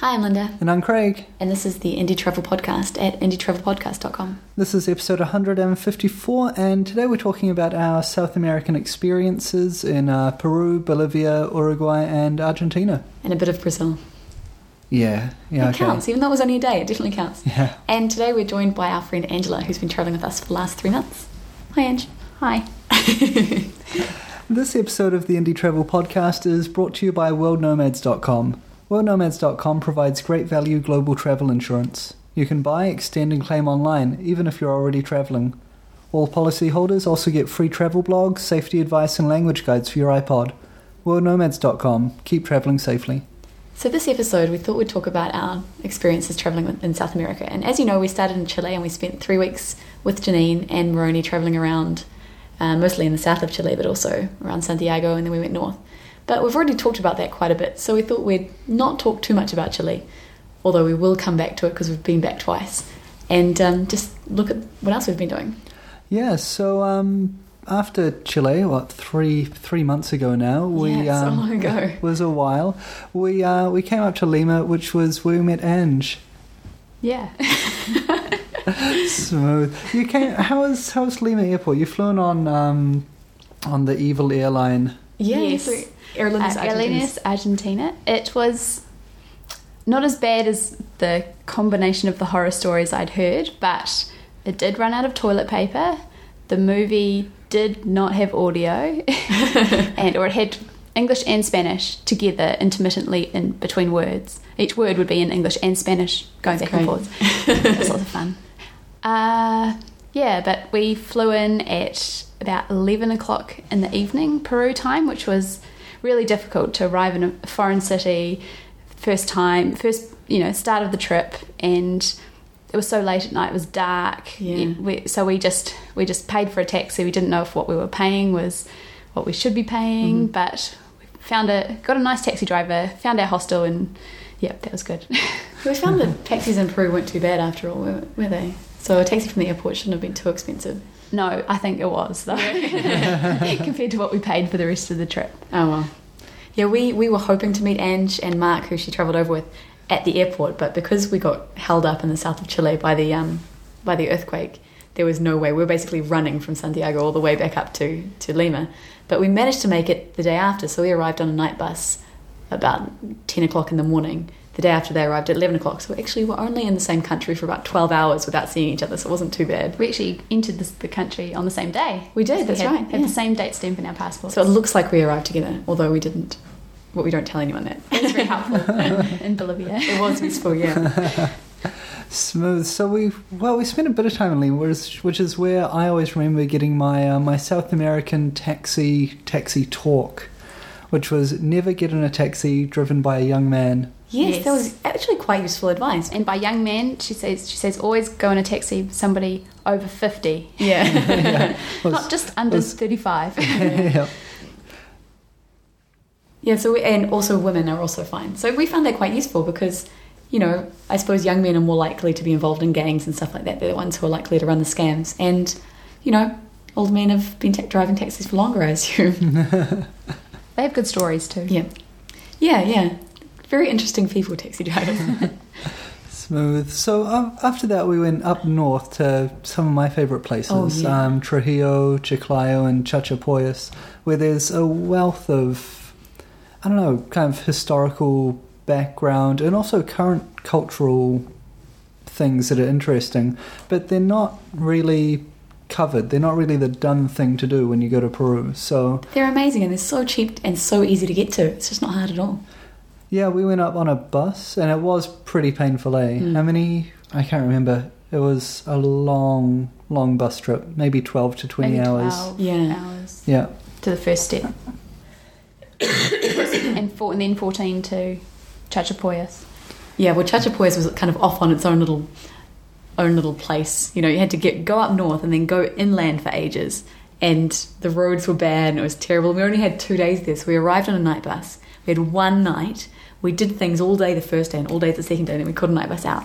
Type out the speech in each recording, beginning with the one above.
Hi, I'm Linda, And I'm Craig. and this is the Indie Travel Podcast at indietravelpodcast.com. This is episode 154, and today we're talking about our South American experiences in uh, Peru, Bolivia, Uruguay, and Argentina. And a bit of Brazil. Yeah, yeah, it okay. counts, even though it was only a day, it definitely counts. Yeah. And today we're joined by our friend Angela, who's been traveling with us for the last three months. Hi, Ange. Hi. This episode of the Indie Travel Podcast is brought to you by WorldNomads.com. WorldNomads.com provides great value global travel insurance. You can buy, extend, and claim online, even if you're already traveling. All policyholders also get free travel blogs, safety advice, and language guides for your iPod. WorldNomads.com. Keep traveling safely. So, this episode, we thought we'd talk about our experiences traveling in South America. And as you know, we started in Chile and we spent three weeks with Janine and Moroni traveling around, uh, mostly in the south of Chile, but also around Santiago, and then we went north. But we've already talked about that quite a bit, so we thought we'd not talk too much about Chile, although we will come back to it because we've been back twice, and um, just look at what else we've been doing. Yeah, so um, after Chile, what three three months ago now, we Yeah, so um, long ago. was a while. We uh, we came up to Lima, which was where we met Ange. Yeah. Smooth. You came. How was how was Lima Airport? You flew in on um, on the Evil airline. Yeah, Yes. Aerolíneas Uh, Argentinas. Argentina. It was not as bad as the combination of the horror stories I'd heard, but it did run out of toilet paper. The movie did not have audio, and or it had English and Spanish together intermittently in between words. Each word would be in English and Spanish, going That's back and forth. it was lots of fun. Uh, yeah, but we flew in at about 11 o'clock in the evening, Peru time, which was really difficult to arrive in a foreign city, first time, first, you know, start of the trip, and it was so late at night, it was dark. Yeah. We, so we just we just paid for a taxi. We didn't know if what we were paying was what we should be paying, Mhm. but we found a got a nice taxi driver, found our hostel, and yeah, that was good. We found that taxis in Peru weren't too bad after all, were, were they? So a taxi from the airport shouldn't have been too expensive. No, I think it was though, compared to what we paid for the rest of the trip. Oh well. Yeah, we, we were hoping to meet Ange and Mark, who she travelled over with, at the airport, but because we got held up in the south of Chile by the um by the earthquake, there was no way. We were basically running from Santiago all the way back up to, to Lima. But we managed to make it the day after, so we arrived on a night bus about ten o'clock in the morning. The day after they arrived at eleven o'clock. So actually we're only in the same country for about twelve hours without seeing each other, so it wasn't too bad. We actually entered this, the country on the same day. We did, So that's had, right, Had the same date stamp in our passports. So it looks like we arrived together, although we didn't. But we don't tell anyone that. it was very helpful in Bolivia. It was useful, yeah. Smooth. So we well we spent a bit of time in Lima, which, which is where I always remember getting my uh, my South American taxi taxi talk, which was never get in a taxi driven by a young man. Yes, Yes. that was actually quite useful advice. And by young men, she says she says always go in a taxi with somebody over fifty, Yeah. yeah, was- not just under was- thirty five. yeah. yeah, so we, and also women are also fine. So we found that quite useful because, you know, I suppose young men are more likely to be involved in gangs and stuff like that. They're the ones who are likely to run the scams. And, you know, old men have been ta- driving taxis for longer, I assume. They have good stories too. yeah. Yeah, yeah. Very interesting people, taxi drivers. Smooth. So um, after that, we went up north to some of my favorite places, Oh, yeah. um, Trujillo, Chiclayo, and Chachapoyas, where there's a wealth of, I don't know, kind of historical background and also current cultural things that are interesting, but they're not really covered. They're not really the done thing to do when you go to Peru. So they're amazing and they're so cheap and so easy to get to. It's just not hard at all. Yeah, we went up on a bus, and it was pretty painful. Eh? Mm. How many? I can't remember. It was a long, long bus trip, maybe twelve to twenty Maybe hours. 12 Yeah. hours Yeah, to the first step, and, four, and then fourteen to Chachapoyas. Yeah, well, Chachapoyas was kind of off on its own little, own little place. You know, you had to get go up north and then go inland for ages, and the roads were bad and it was terrible. We only had two days there, so we arrived on a night bus. We had one night. We did things all day the first day and all day the second day, and then we caught a night bus out.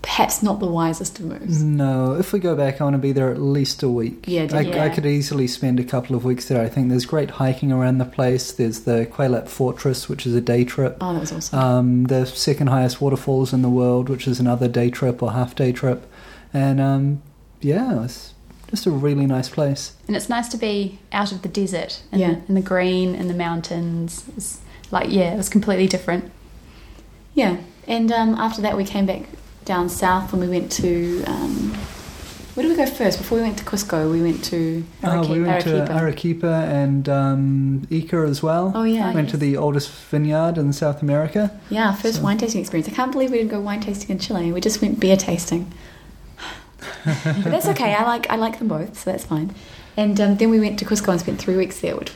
perhaps not the wisest of moves. No, if we go back, I want to be there at least a week. Yeah, I, definitely. I could easily spend a couple of weeks there. I think there's great hiking around the place. There's the Kuelap Fortress, which is a day trip. Oh, that was awesome. Um, the second highest waterfalls in the world, which is another day trip or half day trip. And um, yeah, it's just a really nice place. And it's nice to be out of the desert and Yeah. the, in the green and the mountains. It's like yeah, it was completely different. yeah, and um, after that we came back down south and we went to. Um, where did we go first? Before we went to Cusco, we went to Uh, we went to Arequipa. Arequipa and um, Ica as well. Oh yeah, Went to the oldest vineyard in South America. yeah, first So- wine tasting experience. I can't believe we didn't go wine tasting in Chile. We just went beer tasting. but that's okay. I like I like them both, so that's fine. And um, then we went to Cusco and spent three weeks there, which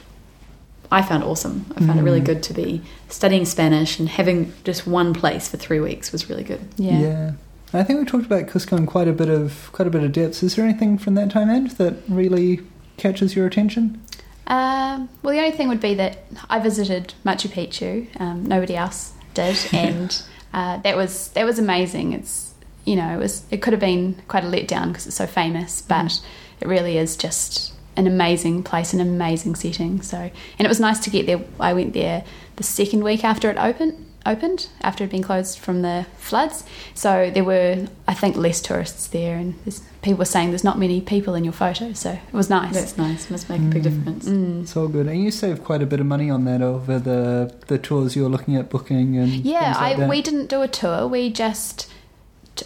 I found awesome. I found it really Mm. good to be studying Spanish and having just one place for three weeks was really good. Yeah. yeah. I think we talked about Cusco in quite a bit of quite a bit of depth. Is there anything from that time end that really catches your attention? Um, well, the only thing would be that I visited Machu Picchu. Um, nobody else did, and uh, that was that was amazing. It's you know it was it could have been quite a letdown because it's so famous, but it really is just an amazing place, an amazing setting. So, and it was nice to get there. I went there the second week after it opened. Opened after it had been closed from the floods, so there were, I think, less tourists there, and there's, people were saying there's not many people in your photo, so it was nice. That's nice. Must make a big Mm. difference. Mm. It's all good. And you saved quite a bit of money on that over the the tours you were looking at booking and Yeah, like I, that. we didn't do a tour. We just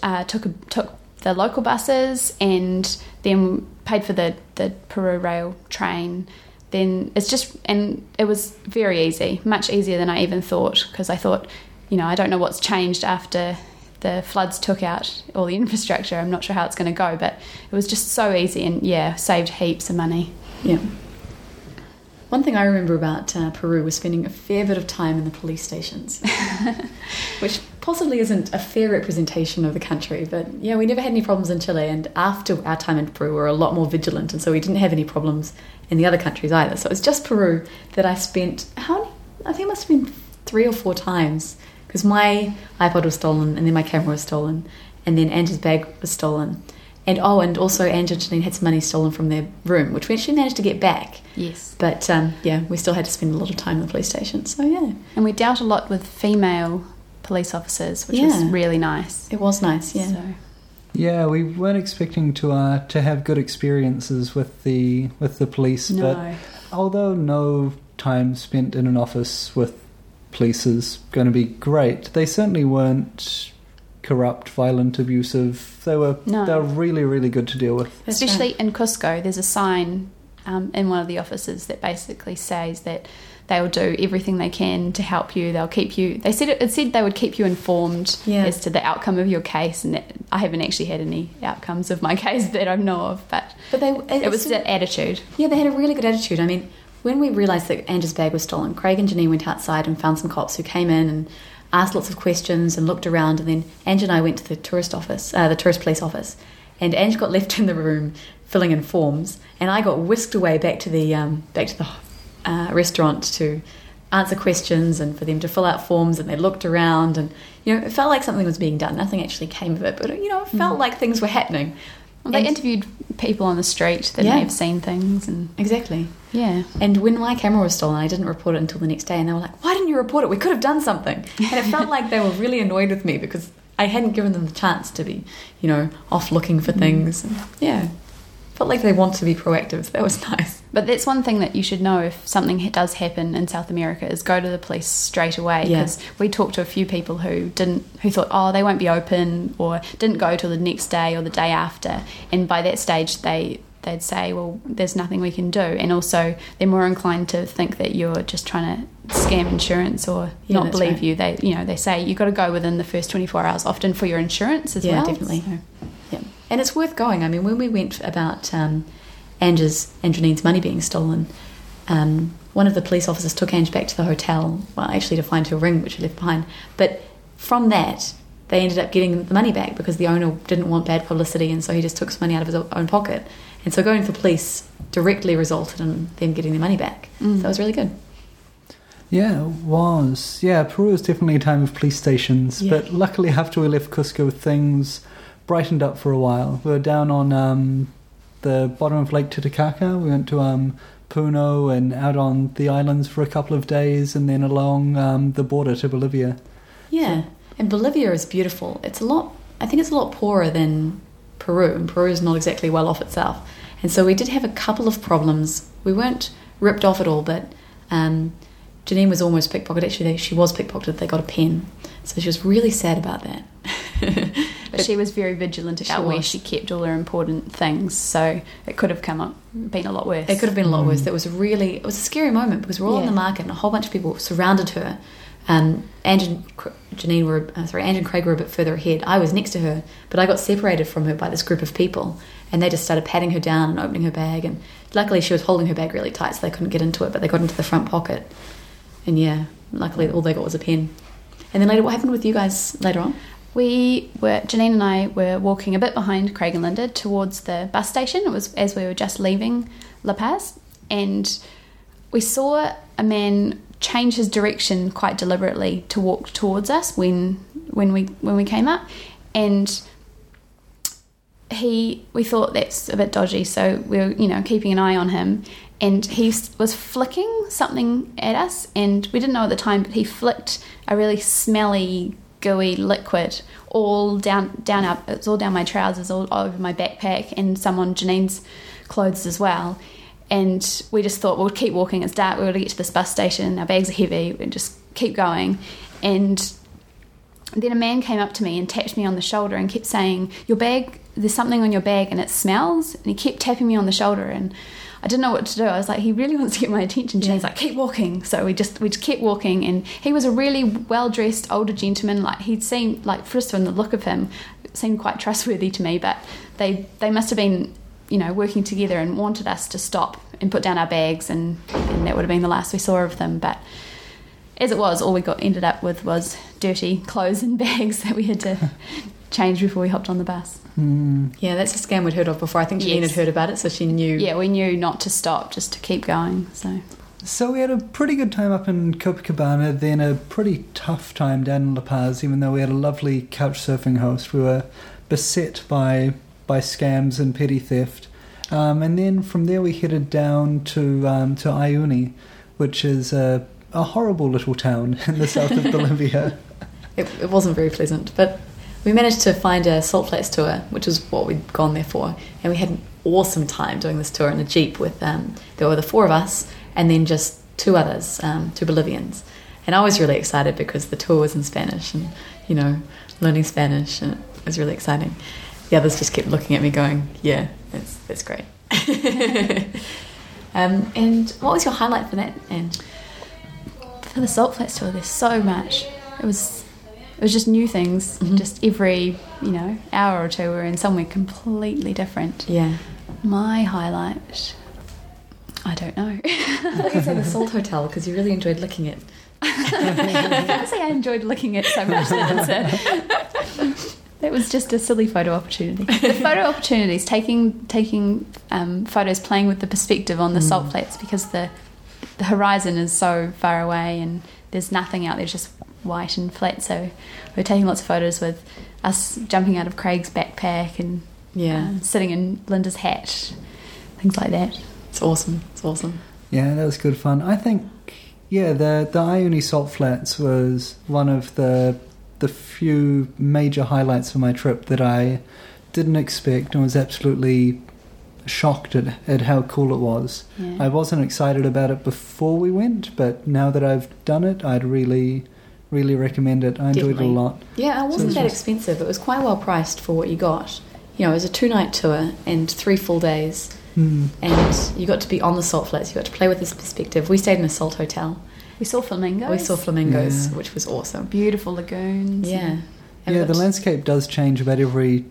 uh, took a, took the local buses and then paid for the the Peru Rail train. Then it's just and it was very easy, much easier than I even thought because I thought, you know, I don't know what's changed after the floods took out all the infrastructure. I'm not sure how it's going to go, but it was just so easy and yeah, saved heaps of money. Yeah. One thing I remember about uh, Peru was spending a fair bit of time in the police stations, which possibly isn't a fair representation of the country. But yeah, we never had any problems in Chile, and after our time in Peru, we were a lot more vigilant, and so we didn't have any problems in the other countries either. So it was just Peru that I spent how many? I think it must have been three or four times because my iPod was stolen, and then my camera was stolen, and then Angie's bag was stolen. And oh, and also Angie and Janine had some money stolen from their room, which we actually managed to get back. Yes. But um, yeah, we still had to spend a lot of time in the police station. So yeah, And we dealt a lot with female police officers, which was really nice. it was nice. Yeah, So, Yeah, we weren't expecting to uh, to have good experiences with the with the police, but although no time spent in an office with police is going to be great, they certainly weren't corrupt, violent, abusive. They were No. they were really really good to deal with. Especially in Cusco, there's a sign um, in one of the offices that basically says that they will do everything they can to help you. They'll keep you. They said it, it said they would keep you informed Yeah. as to the outcome of your case, and that, I haven't actually had any outcomes of my case that I know of, but But they it was that attitude. yeah, they had a really good attitude. I mean, when we realised that Angie's bag was stolen, Craig and Janine went outside and found some cops who came in and asked lots of questions and looked around. And then Angie and I went to the tourist office, uh, the tourist police office, and Angie got left in the room filling in forms, and I got whisked away back to the um, back to the uh, restaurant to answer questions and for them to fill out forms. And they looked around, and you know, it felt like something was being done. Nothing actually came of it, but you know, it felt like things were happening. Well, they And- interviewed people on the street that Yeah. may have seen things, and Exactly. yeah, And when my camera was stolen, I didn't report it until the next day, and they were like, "Why didn't you report it? We could have done something." And it felt like they were really annoyed with me because I hadn't given them the chance to be, you know, off looking for mm. things. And yeah, felt like they want to be proactive. That was nice. But that's one thing that you should know if something does happen in South America is go to the police straight away Yeah. because we talked to a few people who didn't who thought oh they won't be open or didn't go till the next day or the day after and by that stage they they'd say well there's nothing we can do and also they're more inclined to think that you're just trying to scam insurance or Yeah, not believe right. you they you know they say you've got to go within the first 24 hours often for your insurance as Yeah, well definitely. So- Yeah, and it's worth going. I mean, when we went about um, Angie's and Janine's money being stolen, um, one of the police officers took Ange back to the hotel, well, actually to find her ring, which she left behind. But from that, they ended up getting the money back because the owner didn't want bad publicity, and so he just took some money out of his own pocket. And so going to the police directly resulted in them getting their money back. Mm. So it was really good. Yeah, it was. Yeah, Peru is definitely a time of police stations, Yeah. but luckily after we left Cusco, things brightened up for a while. We were down on um, the bottom of Lake Titicaca. We went to um, Puno and out on the islands for a couple of days, and then along um, the border to Bolivia. Yeah, and Bolivia is beautiful. It's a lot. I think it's a lot poorer than Peru, and Peru is not exactly well off itself. And so we did have a couple of problems. We weren't ripped off at all, but um, Janine was almost pickpocketed. Actually, she was pickpocketed. They got a pen, so she was really sad about that. But she was very vigilant She about where she kept all her important things, so it could have come up been a lot worse. It could have been a lot Mm. worse. That was really it was a scary moment because we're all in the market and a whole bunch of people surrounded her. Um, Ange and Cr- Janine were uh, sorry, Ange and Craig were a bit further ahead. I was next to her, but I got separated from her by this group of people, and they just started patting her down and opening her bag. And luckily, she was holding her bag really tight, so they couldn't get into it. But they got into the front pocket, and yeah, luckily all they got was a pen. And then later, what happened with you guys later on? We were Janine and I were walking a bit behind Craig and Linda towards the bus station. It was as we were just leaving La Paz, and we saw a man change his direction quite deliberately to walk towards us when when we when we came up, and he we thought that's a bit dodgy, so we were you know keeping an eye on him, and he was flicking something at us, and we didn't know at the time, but he flicked a really smelly, gooey liquid all down down our it's all down my trousers, all over my backpack, and some on Janine's clothes as well. And we just thought we'll keep walking. It's dark. We're going to get to this bus station. Our bags are heavy. We just keep going, and then a man came up to me and tapped me on the shoulder and kept saying, Your bag, there's something on your bag and it smells. And he kept tapping me on the shoulder and I didn't know what to do. I was like, he really wants to get my attention. And he's like, keep walking. So we just we just kept walking and he was a really well dressed older gentleman. Like he'd seemed like first from the look of him, seemed quite trustworthy to me, but they they must have been, you know, working together and wanted us to stop and put down our bags and, and that would have been the last we saw of them. But as it was, all we got ended up with was dirty clothes and bags that we had to change before we hopped on the bus. Hmm. Yeah, that's a scam we'd heard of before. I think Janine Yes. had heard about it, so she knew. Yeah, we knew not to stop, just to keep going. So So we had a pretty good time up in Copacabana, then a pretty tough time down in La Paz, even though we had a lovely couch surfing host. We were beset by by scams and petty theft. Um, and then from there we headed down to um, to Uyuni, which is a, a horrible little town in the south of Bolivia. It, it wasn't very pleasant, but we managed to find a Salt Flats tour, which was what we'd gone there for, and we had an awesome time doing this tour in a jeep with. Um, there were the four of us, and then just two others, um, two Bolivians, and I was really excited because the tour was in Spanish, and you know, learning Spanish, and it was really exciting. The others just kept looking at me, going, "Yeah, that's that's great." um, and what was your highlight for that, And for the Salt Flats tour, there's so much. It was it was just new things. Mhm. Just every you know hour or two, we we're in somewhere completely different. Yeah. My highlight, I don't know. I you'd say the Salt Hotel because you really enjoyed looking at. I can't say I enjoyed looking at it so much. That, that was just a silly photo opportunity. The photo opportunities, taking taking um, photos, playing with the perspective on the Mm. salt flats because the the horizon is so far away and there's nothing out there, just white and flat. So we're taking lots of photos with us jumping out of Craig's backpack and Yeah, um, sitting in Linda's hat, things like that. it's awesome. It's awesome. Yeah, that was good fun. I think, yeah, the the Uyuni Salt Flats was one of the the few major highlights of my trip that I didn't expect and was absolutely shocked at, at how cool it was. Yeah. I wasn't excited about it before we went, but now that I've done it, I'd really, really recommend it. I enjoyed Definitely. it a lot. Yeah, it wasn't it's that just- expensive. It was quite well priced for what you got. You know, it was a two night tour and three full days, Hmm. and you got to be on the salt flats. You got to play with this perspective. We stayed in a salt hotel. we saw flamingos. We saw flamingos, Yeah. which was awesome. beautiful lagoons. Yeah. and- And yeah, the got- landscape does change about every,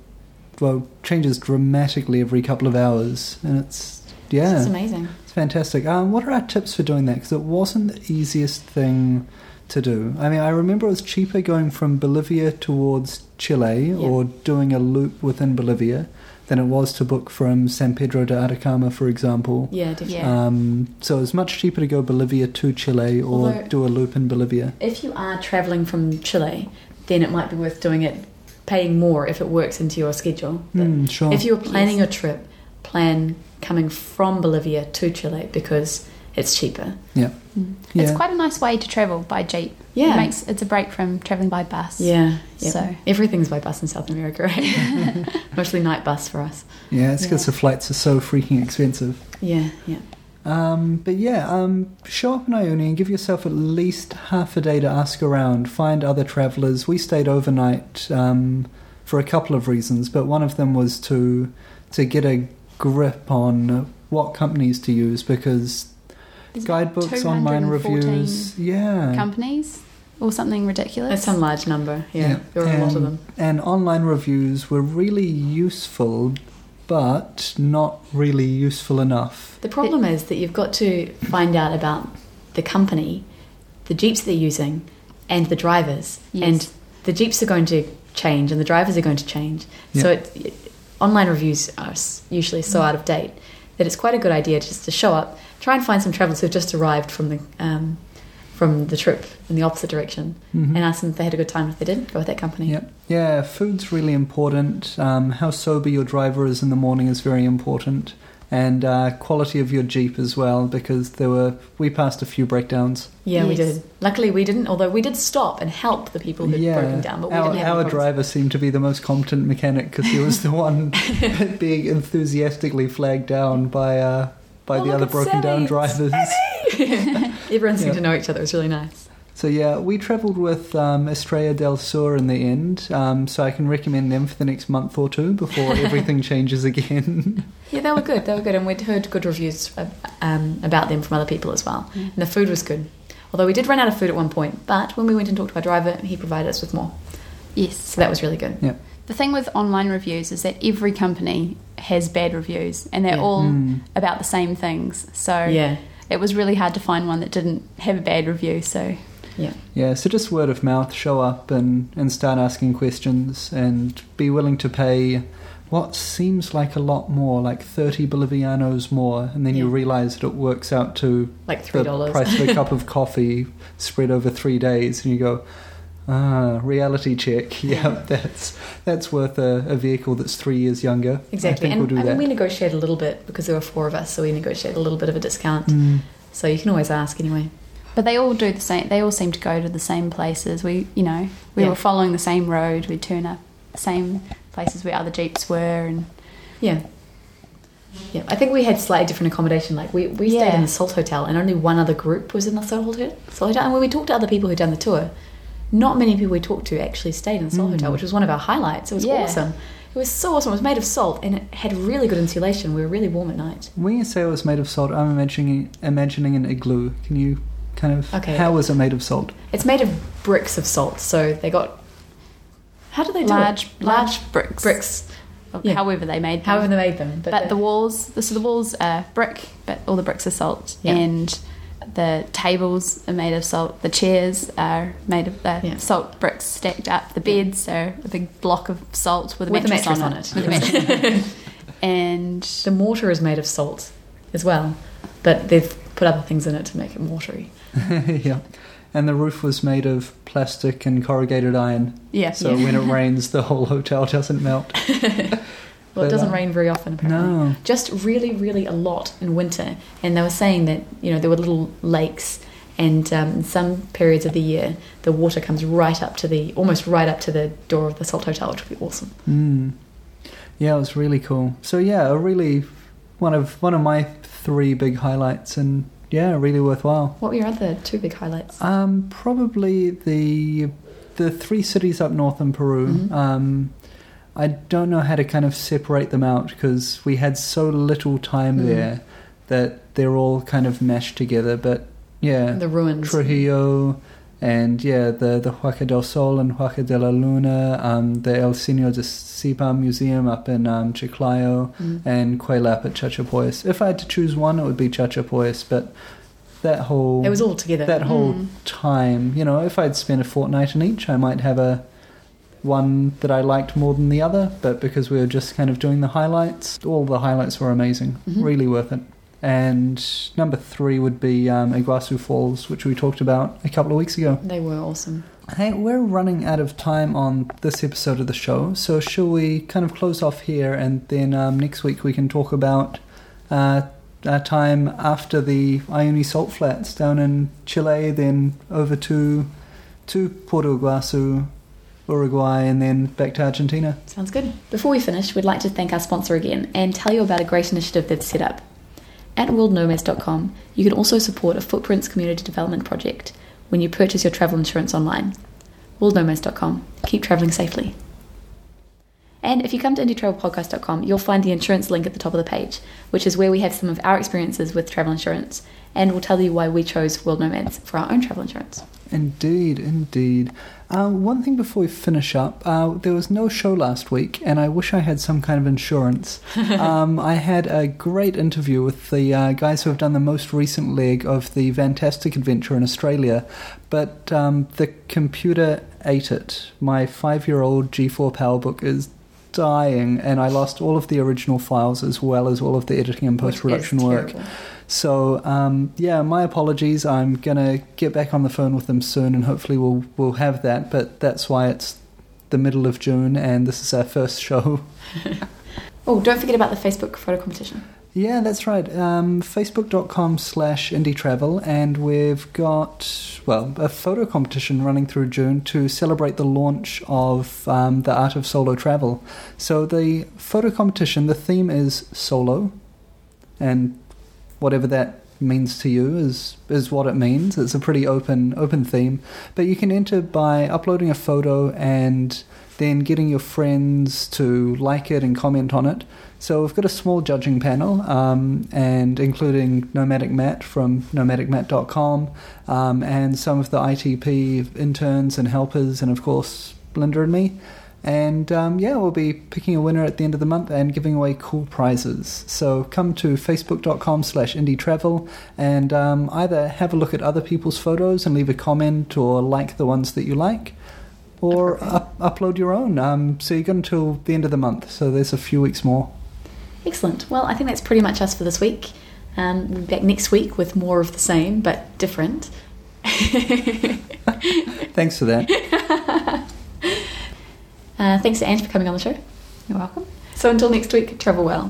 well, changes dramatically every couple of hours, and it's yeah, It's amazing. It's fantastic. Um, what are our tips for doing that? Because it wasn't the easiest thing to do. I mean, I remember it was cheaper going from Bolivia towards Chile Yeah. or doing a loop within Bolivia. than it was to book from San Pedro de Atacama, for example. Yeah, definitely. Yeah. Um, so it's much cheaper to go Bolivia to Chile or Although- do a loop in Bolivia. If you are traveling from Chile, then it might be worth doing it, paying more if it works into your schedule. Mm, sure. If you're planning Yes. your trip, plan coming from Bolivia to Chile because it's cheaper. yeah. Mm. Yeah. It's quite a nice way to travel by jeep. Yeah. It makes it's a break from traveling by bus. Yeah, yeah. So- everything's by bus in South America, right? Mostly night bus for us. Yeah, it's because Yeah. the flights are so freaking expensive. Yeah, yeah. Um, but yeah, um, show up in Uyuni and give yourself at least half a day to ask around, find other travellers. We stayed overnight um, for a couple of reasons, but one of them was to to get a grip on what companies to use because There's guidebooks, online 214 reviews, yeah, companies or something ridiculous. That's some large number. Yeah, Yeah, there are a lot of them. and online reviews were really useful, but not really useful enough. The problem is that you've got to find out about the company, the jeeps they're using, and the drivers. Yes. And the jeeps are going to change, and the drivers are going to change. So it, it- online reviews are usually so mm. out of date that it's quite a good idea just to show up, try and find some travellers who've just arrived from the um, from the trip in the opposite direction, Mhm. and ask them if they had a good time. If they didn't, go with that company. Yep. Yeah, food's really important. Um, how sober your driver is in the morning is very important, and uh, quality of your jeep as well. Because there were we passed a few breakdowns. Yeah, we did. Luckily, we didn't. Although we did stop and help the people who'd yeah, broken down, but we our, didn't have our driver seemed to be the most competent mechanic because he was the one being enthusiastically flagged down by uh, by Oh, the other at broken down drivers. Everyone seemed Yeah. to know each other. It was really nice. So yeah, we travelled with um, Estrella del Sur in the end, um, so I can recommend them for the next month or two before everything changes again. Yeah, they were good. They were good, and we'd heard good reviews uh, um, about them from other people as well. Mm. And the food was good. Although we did run out of food at one point, but when we went and talked to our driver, he provided us with more. Yes. So that was really good. Yeah. The thing with online reviews is that every company has bad reviews and they're Yeah. all Mm. about the same things. So Yeah, it was really hard to find one that didn't have a bad review. So yeah. Yeah, so just word of mouth, show up and, and start asking questions and be willing to pay what seems like a lot more, like 30 Bolivianos more, and then you realize that it works out to Like three the dollars. price of a cup of coffee spread over three days, and you go, ah, reality check. Yeah, that's that's worth a, a vehicle that's three years younger. Exactly, I think and we'll do I mean that. we negotiated a little bit because there were four of us, so we negotiated a little bit of a discount. Mm. So you can always ask anyway. But they all do the same. They all seem to go to the same places. We, you know, we Yeah. were following the same road. We'd turn up the same places where other jeeps were, and Yeah. Yeah, I think we had slightly different accommodation. Like we, we stayed Yeah. in the Salt Hotel, and only one other group was in the Salt Hotel. Salt Hotel. And when we talked to other people who'd done the tour, not many people we talked to actually stayed in the Salt Mm. Hotel, which was one of our highlights. It was Yeah. awesome. It was so awesome. It was made of salt, and it had really good insulation. We were really warm at night. When you say it was made of salt, I'm imagining imagining an igloo. Can you kind of Okay. how was it made of salt? It's made of bricks of salt, so they got. How do they do large, it? large bricks. bricks. Or Yeah. However they made them. However they made them, but, but the- the walls, so the walls are brick, but all the bricks are salt, Yeah. and the tables are made of salt. The chairs are made of uh, Yeah. salt bricks stacked up. The Yeah. beds are a big block of salt with a With a mattress, mattress on, on it. it. With a mattress. and the mortar is made of salt as well, but they've put other things in it to make it mortary. yeah. And the roof was made of plastic and corrugated iron, yeah, so Yeah. when it rains, the whole hotel doesn't melt. Well, But, it doesn't uh, rain very often apparently. No. Just really, really a lot in winter. And they were saying that you know there were little lakes, and um, in some periods of the year the water comes right up to the almost right up to the door of the Salt Hotel, which would be awesome. Mm. Yeah, it was really cool. So yeah, a really one of one of my three big highlights, and yeah, really worthwhile. What were your other two big highlights? Um, probably the the three cities up north in Peru. Mhm. Um, I don't know how to kind of separate them out because we had so little time Mm. there that they're all kind of mashed together. But yeah, the ruins. Trujillo, and yeah, the the Huaca del Sol and Huaca de la Luna, um, the El Señor de Sipán Museum up in um, Chiclayo, Mm. and Cuelap at Chachapoyas. If I had to choose one, it would be Chachapoyas, but that whole It was all together. that whole Mm. time, you know, if I'd spent a fortnight in each, I might have a one that I liked more than the other, but because we were just kind of doing the highlights, all the highlights were amazing. Mhm. Really worth it. And number three would be um, Iguazu Falls, which we talked about a couple of weeks ago. They were awesome. Hey, we're running out of time on this episode of the show, so shall we kind of close off here and then um, next week we can talk about uh, our time after the Uyuni Salt Flats down in Chile, then over to to Puerto Iguazu, Uruguay, and then back to Argentina. Sounds good. Before we finish, we'd like to thank our sponsor again and tell you about a great initiative they've set up. At worldnomads.com, you can also support a Footprints community development project when you purchase your travel insurance online. worldnomads.com. Keep traveling safely. And if you come to indietravelpodcast.com, you'll find the insurance link at the top of the page, which is where we have some of our experiences with travel insurance, and we'll tell you why we chose World Nomads for our own travel insurance. Indeed, indeed. Uh, one thing before we finish up, uh, there was no show last week, and I wish I had some kind of insurance. um, I had a great interview with the uh, guys who have done the most recent leg of the Fantastic Adventure in Australia, but um, the computer ate it. My five year old G4 PowerBook is dying, and I lost all of the original files as well as all of the editing and post production work. terrible. So um, yeah, my apologies. I'm gonna get back on the phone with them soon, and hopefully we'll we'll have that. But that's why it's the middle of June, and this is our first show. Oh, don't forget about the Facebook photo competition. Yeah, that's right. Um, Facebook.com slash indie travel, and we've got, well, a photo competition running through June to celebrate the launch of um, The Art of Solo Travel. So, the photo competition, the theme is solo, and whatever that means to you is is what it means. It's a pretty open open theme, but you can enter by uploading a photo and then getting your friends to like it and comment on it. So we've got a small judging panel, um, and including Nomadic Matt from nomadicmatt.com, um, and some of the ITP interns and helpers, and of course Linda and me. And um, yeah, we'll be picking a winner at the end of the month and giving away cool prizes. So come to facebook.com slash indie travel and um, either have a look at other people's photos and leave a comment or like the ones that you like or up- upload your own. Um, so you got until the end of the month, so there's a few weeks more. Excellent. Well, I think that's pretty much us for this week. Um, we'll be back next week with more of the same, but different. Thanks for that. Uh, thanks to Ange for coming on the show. You're welcome. So until next week, travel well.